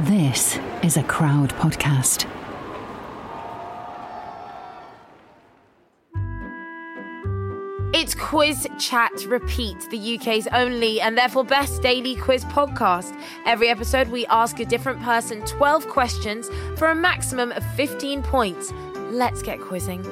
This is a crowd podcast. It's Quiz Chat Repeat, the UK's only and therefore best daily quiz podcast. Every episode, we ask a different person 12 questions for a maximum of 15 points. Let's get quizzing.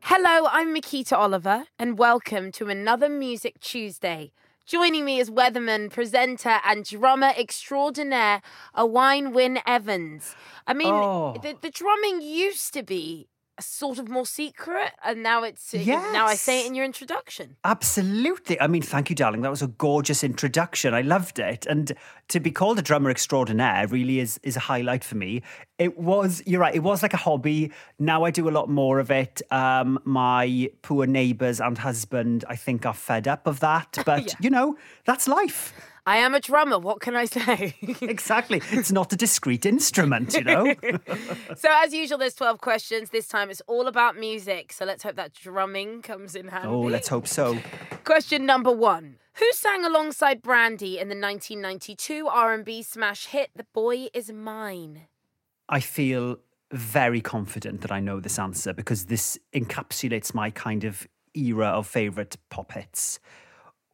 Hello, I'm Mikita Oliver, and welcome to another Music Tuesday. Joining me is weatherman, presenter, and drummer extraordinaire, Owain Wyn Evans. I mean, Oh. the, the drumming used to be sort of more secret, and now it's now I say it in your introduction. Absolutely. I mean, thank you, darling. That was a gorgeous introduction. I loved it. And to be called a drummer extraordinaire really is is a highlight for me. It was, you're right, it was like a hobby. Now I do a lot more of it. Um, my poor neighbours and husband, I think, are fed up of that. But, Yeah. you know, that's life. I am a drummer. What can I say? Exactly. It's not a discrete instrument, you know? so, as usual, there's 12 questions. This time it's all about music. So, let's hope that drumming comes in handy. oh, let's hope so. Question number one. Who sang alongside Brandy in the 1992 R&B smash hit "The Boy Is Mine"? I feel very confident that I know this answer because this encapsulates my kind of era of favourite pop hits.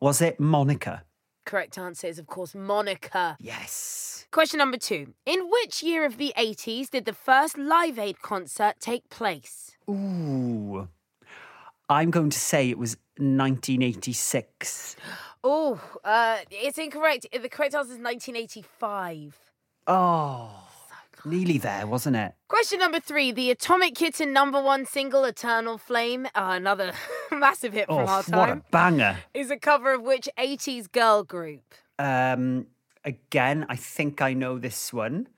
Was it Monica? Correct answer is, of course, Monica. Yes. Question number two. In which year of the 80s did the first Live Aid concert take place? Ooh. I'm going to say it was 1986. Oh, uh, it's incorrect. The correct answer is 1985. Oh, nearly there, wasn't it? Question number three. The Atomic Kitten number one single, Eternal Flame, uh, another massive hit Oh, from our time. what a banger. is a cover of which 80s girl group? Um, again, I think I know this one.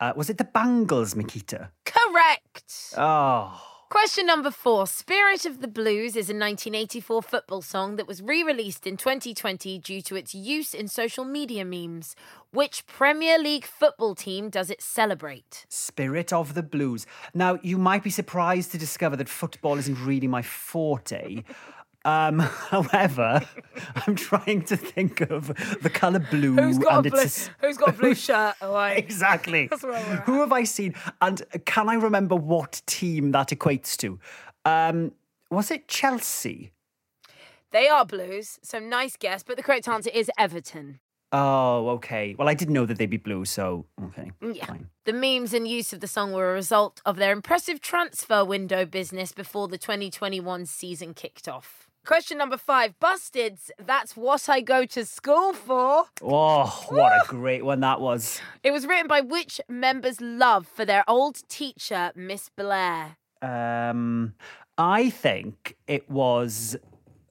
Uh, was it the Bangles, Mikita? Correct. Oh, Question number four. Spirit of the Blues is a 1984 football song that was re released in 2020 due to its use in social media memes. Which Premier League football team does it celebrate? Spirit of the Blues. Now, you might be surprised to discover that football isn't really my forte. Um, however, I'm trying to think of the colour blue Who's got and a blue, it's who's got a blue shirt? Away. exactly. That's where we're at. Who have I seen? And can I remember what team that equates to? Um, was it Chelsea? They are blues, so nice guess, but the correct answer is Everton. Oh, okay. Well, I didn't know that they'd be blue, so okay. Yeah. Fine. The memes and use of the song were a result of their impressive transfer window business before the 2021 season kicked off. Question number five Busted's, that's what I go to school for. Oh, what a great one that was. It was written by which members' love for their old teacher, Miss Blair? Um, I think it was.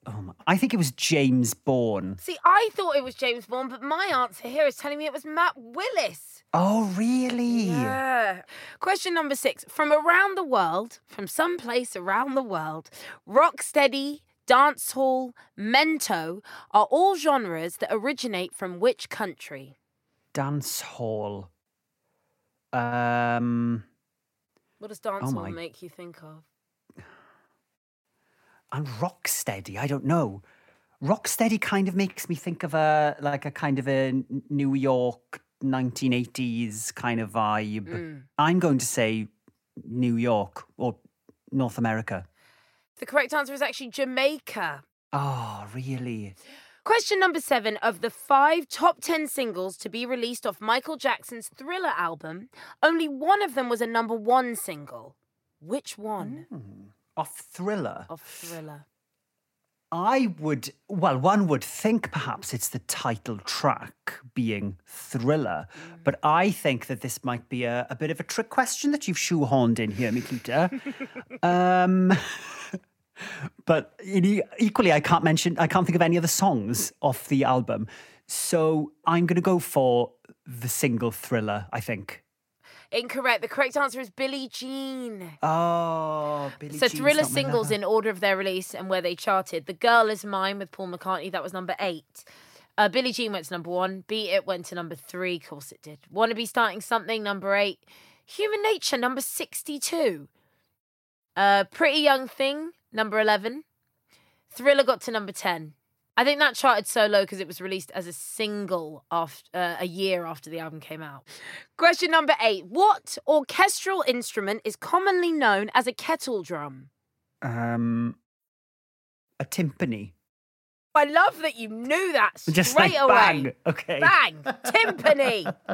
Oh I think it was James Bourne. See, I thought it was James Bond, but my answer here is telling me it was Matt Willis. Oh, really? Yeah. Question number six. From around the world, from someplace around the world, rocksteady, dancehall, mento are all genres that originate from which country? Dance hall. Um, What does dancehall my- make you think of? and Rocksteady. I don't know. Rocksteady kind of makes me think of a like a kind of a New York 1980s kind of vibe. Mm. I'm going to say New York or North America. The correct answer is actually Jamaica. Oh, really? Question number seven of the five top 10 singles to be released off Michael Jackson's Thriller album, only one of them was a number one single. Which one hmm. Off Thriller. Off Thriller? I would, well, one would think perhaps it's the title track being Thriller, mm. but I think that this might be a, a bit of a trick question that you've shoehorned in here, Mikita. um, but equally, I can't mention, I can't think of any other songs off the album. So I'm going to go for the single Thriller, I think. Incorrect. The correct answer is Billie Jean. Oh, Billie So Jean's Thriller singles in order of their release and where they charted. The Girl Is Mine with Paul McCartney, that was number eight. Uh, Billie Jean went to number one. Beat It went to number three. Of course it did. Wanna Be Starting Something, number eight. Human Nature, number 62. Uh, Pretty Young Thing, number 11. Thriller got to number 10. I think that charted so low because it was released as a single after uh, a year after the album came out. Question number eight: What orchestral instrument is commonly known as a kettle drum? Um, a timpani. I love that you knew that straight Just like away. bang. Okay. Bang! Timpani.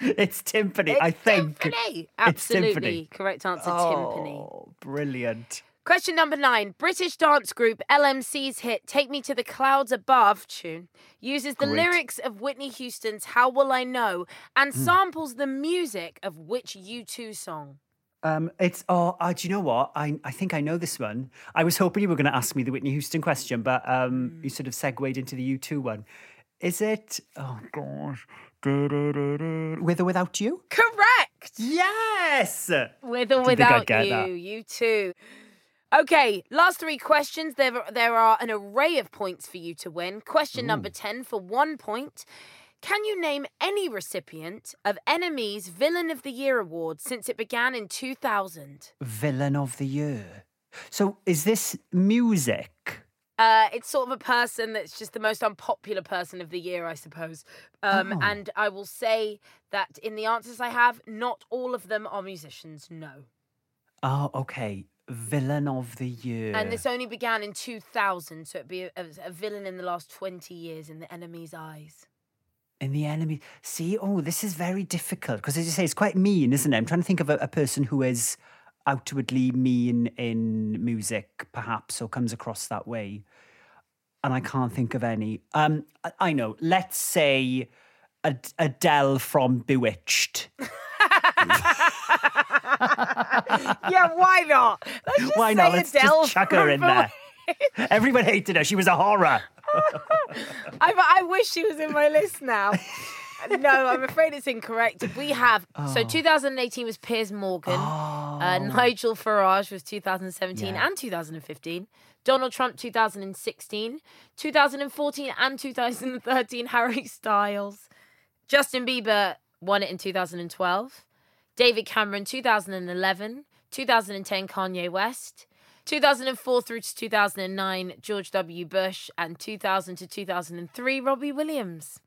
It's timpani, It's I think. timpani. Absolutely timpani. correct answer. Timpani. Oh, brilliant. Question number nine. British dance group LMC's hit Take Me to the Clouds Above tune uses the Great. lyrics of Whitney Houston's How Will I Know and Hmm. samples the music of which U2 song? Um, it's oh, uh, do you know what? I I think I know this one. I was hoping you were going to ask me the Whitney Houston question, but um, Hmm. you sort of segued into the U two one. Is it? Oh gosh, with or without you? Correct! Yes. With or Didn't think I'd without you, that. you too. Okay, last three questions. There, there are an array of points for you to win. Question number 10 for one point. Can you name any recipient of NME's Villain of the Year award since it began in 2000? Villain of the year. So is this music? Uh, it's sort of a person that's just the most unpopular person of the year, I suppose. Um, Oh. And I will say that in the answers I have, not all of them are musicians, no. Oh, okay. Villain of the year. And this only began in 2000, so it'd be a, a villain in the last 20 years in the enemy's eyes. In the enemy. See, oh, this is very difficult because, as you say, it's quite mean, isn't it? I'm trying to think of a, a person who is outwardly mean in music, perhaps, or comes across that way. And I can't think of any. Um, I, I know. Let's say Ad- Adele from Bewitched. yeah, why not? Why not? Let's Adele just chuck her in there. Everyone hated her. She was a horror. I, I wish she was in my list now. no, I'm afraid it's incorrect. We have so 2018 was Piers Morgan, uh, Nigel Farage was 2017 Yeah. and 2015, Donald Trump 2016, 2014 and 2013 Harry Styles, Justin Bieber won it in 2012, David Cameron 2011, 2010 Kanye West. 2004 through to 2009, George W. Bush, and 2000 to 2003, Robbie Williams.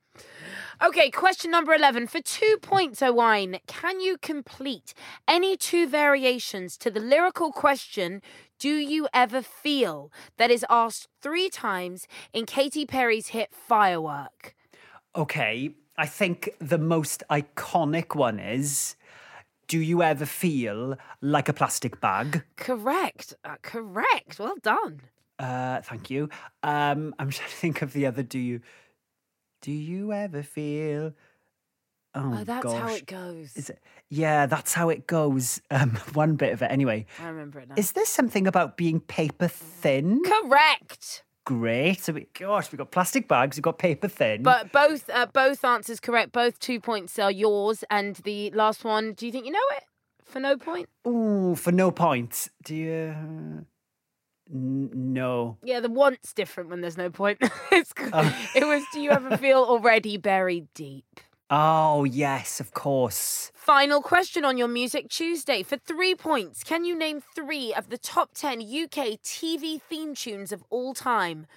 Okay, question number 11. For two points, Owain, can you complete any two variations to the lyrical question, Do you ever feel? that is asked three times in Katy Perry's hit Firework? Okay, I think the most iconic one is Do you ever feel like a plastic bag? Correct. Uh, correct. Well done. Uh, thank you. Um, I'm trying to think of the other. Do you? Do you ever feel? Oh, Oh, that's how it goes. Is it? Yeah, that's how it goes. Um, one bit of it, anyway. I remember it now. Is there something about being paper thin? Correct. Great. So, we, gosh, we've got plastic bags. We've got paper thin. But both uh, both answers correct. Both two points are yours. And the last one, do you think you know it? For no point? ooh, for no points. Do you? N- no. Yeah, the want's different when there's no point. it's, It was, do you ever feel already buried deep? Oh yes, of course. Final question on your Music Tuesday. For three points, can you name three of the top 10 UK TV theme tunes of all time?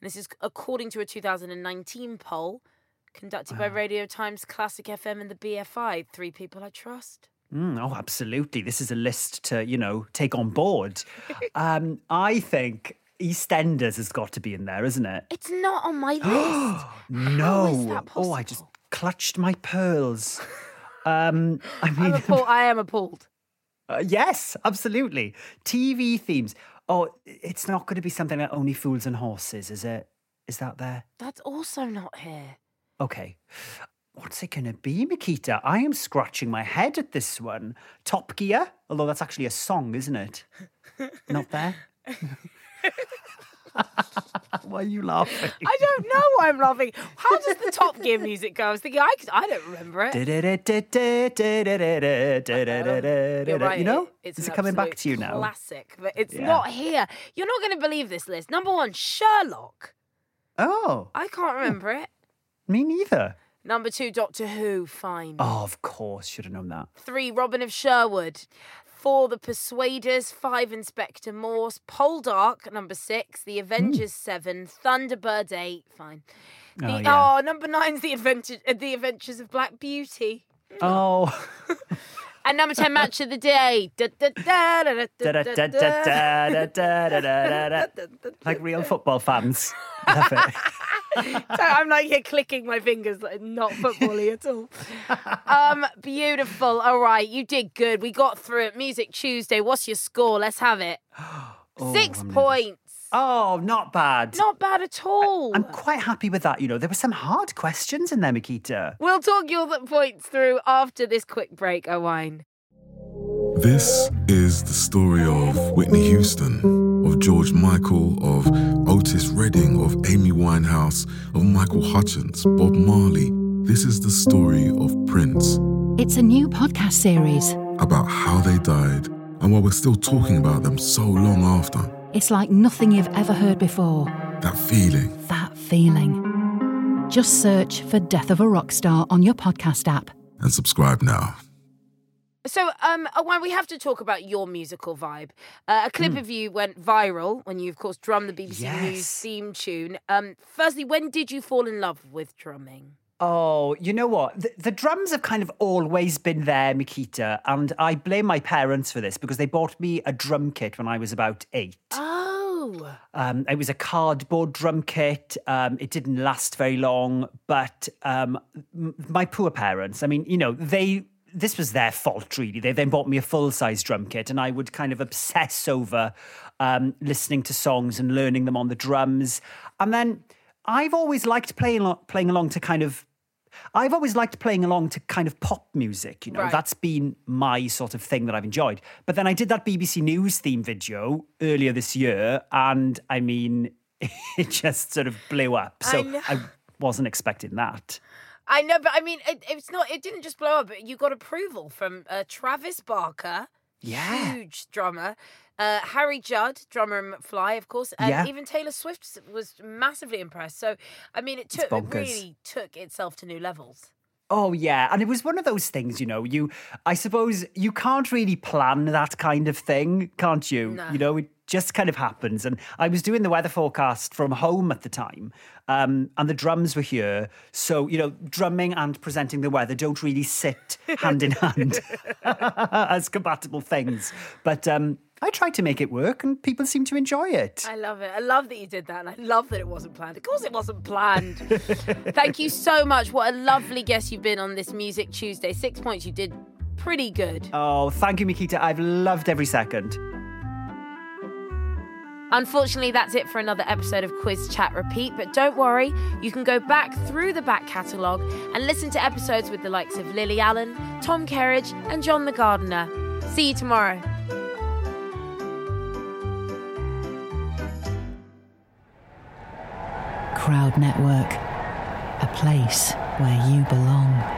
And this is according to a 2019 poll conducted by Radio Times, Classic FM, and the BFI. Three people I trust. Mm, oh, absolutely. This is a list to, you know, take on board. um, I think EastEnders has got to be in there, isn't it? It's not on my list. no. oh, I just? Clutched my pearls. um, I I'm mean, appalled. I am appalled. uh, yes, absolutely. TV themes. Oh, it's not going to be something like Only Fools and Horses, is it? Is that there? That's also not here. Okay. What's it going to be, Mikita? I am scratching my head at this one. Top Gear? Although that's actually a song, isn't it? Not there? Why are you laughing? I don't know why I'm laughing. How does the Top Gear music go? I was thinking, I, I don't remember it. Right, You know? it's Is it coming back to you now? Classic, but it's Yeah. not here. You're not going to believe this list. Number one, Sherlock. Oh, I can't remember it. me neither. Number two, Doctor Who. Fine. Oh, of course, should have known that. Three, Robin of Sherwood. Four, The Persuaders. Five, Inspector Morse. Poldark, number six. The Avengers, seven. Thunderbird, eight. Fine. The, Oh, oh, yeah. number nine's The, Adventure, uh, the Adventures of Black Beauty. Oh, And number 10, Match of the Day. Like real football fans. Love it. So I'm like here clicking my fingers, like not footbally at all. Um, beautiful. All right, you did good. We got through it. Music Tuesday. What's your score? Let's have it. Six I'm points. Oh, not bad. Not bad at all. I'm quite happy with that. You know, there were some hard questions in there, Mikita. We'll talk your th- points through after this quick break, Owain. This is the story of Whitney Houston, of George Michael, of Otis Redding, of Amy Winehouse, of Michael Hutchence, Bob Marley. This is the story of Prince, It's a new podcast series. about how they died, and why we're still talking about them so long after. It's like nothing you've ever heard before. That feeling. That feeling. Just search for Death of a Rock Star on your podcast app. And subscribe now. So, um, Owain, we have to talk about your musical vibe. Uh, a clip of you went viral when you, of course, drummed the BBC News theme tune. Um, firstly, when did you fall in love with drumming? Oh, you know what? The, the drums have kind of always been there, Mikita, and I blame my parents for this because they bought me a drum kit when I was about eight. Oh, Um, it was a cardboard drum kit. Um, it didn't last very long, but um, m- my poor parents, I mean, you know, they. This was their fault, really. They then bought me a full size drum kit, and I would kind of obsess over um, listening to songs and learning them on the drums. And then I've always liked playing playing along to kind of. I've always liked playing along to kind of pop music, you know. Right. That's been my sort of thing that I've enjoyed. But then I did that BBC News theme video earlier this year, and I mean, it just sort of blew up. So know. I, wasn't expecting that. I know, but I mean, it, it's not. It didn't just blow up. You got approval from uh, Travis Barker, Yeah. huge drummer, uh, Harry Judd, drummer in McFly, of course, and Yeah. even Taylor Swift was massively impressed. So, I mean, it took it really took itself to new levels. Oh yeah, and it was one of those things, you know. You, I suppose, you can't really plan that kind of thing, can't you? No. You know, it just kind of happens. And I was doing the weather forecast from home at the time, um, and the drums were here. So you know, drumming and presenting the weather don't really sit hand in hand as compatible things. But um, I tried to make it work, and people seem to enjoy it. I love it. I love that you did that, and I love that it wasn't planned. Of course, it wasn't planned. Thank you so much. What a lovely guest you've been on this Music Tuesday. Six points. You did pretty good. Oh, thank you, Mikita. I've loved every second. Unfortunately, that's it for another episode of Quiz Chat Repeat. But don't worry, you can go back through the back catalogue and listen to episodes with the likes of Lily Allen, Tom Kerridge, and John the Gardener. See you tomorrow. Crowd Network, a place where you belong.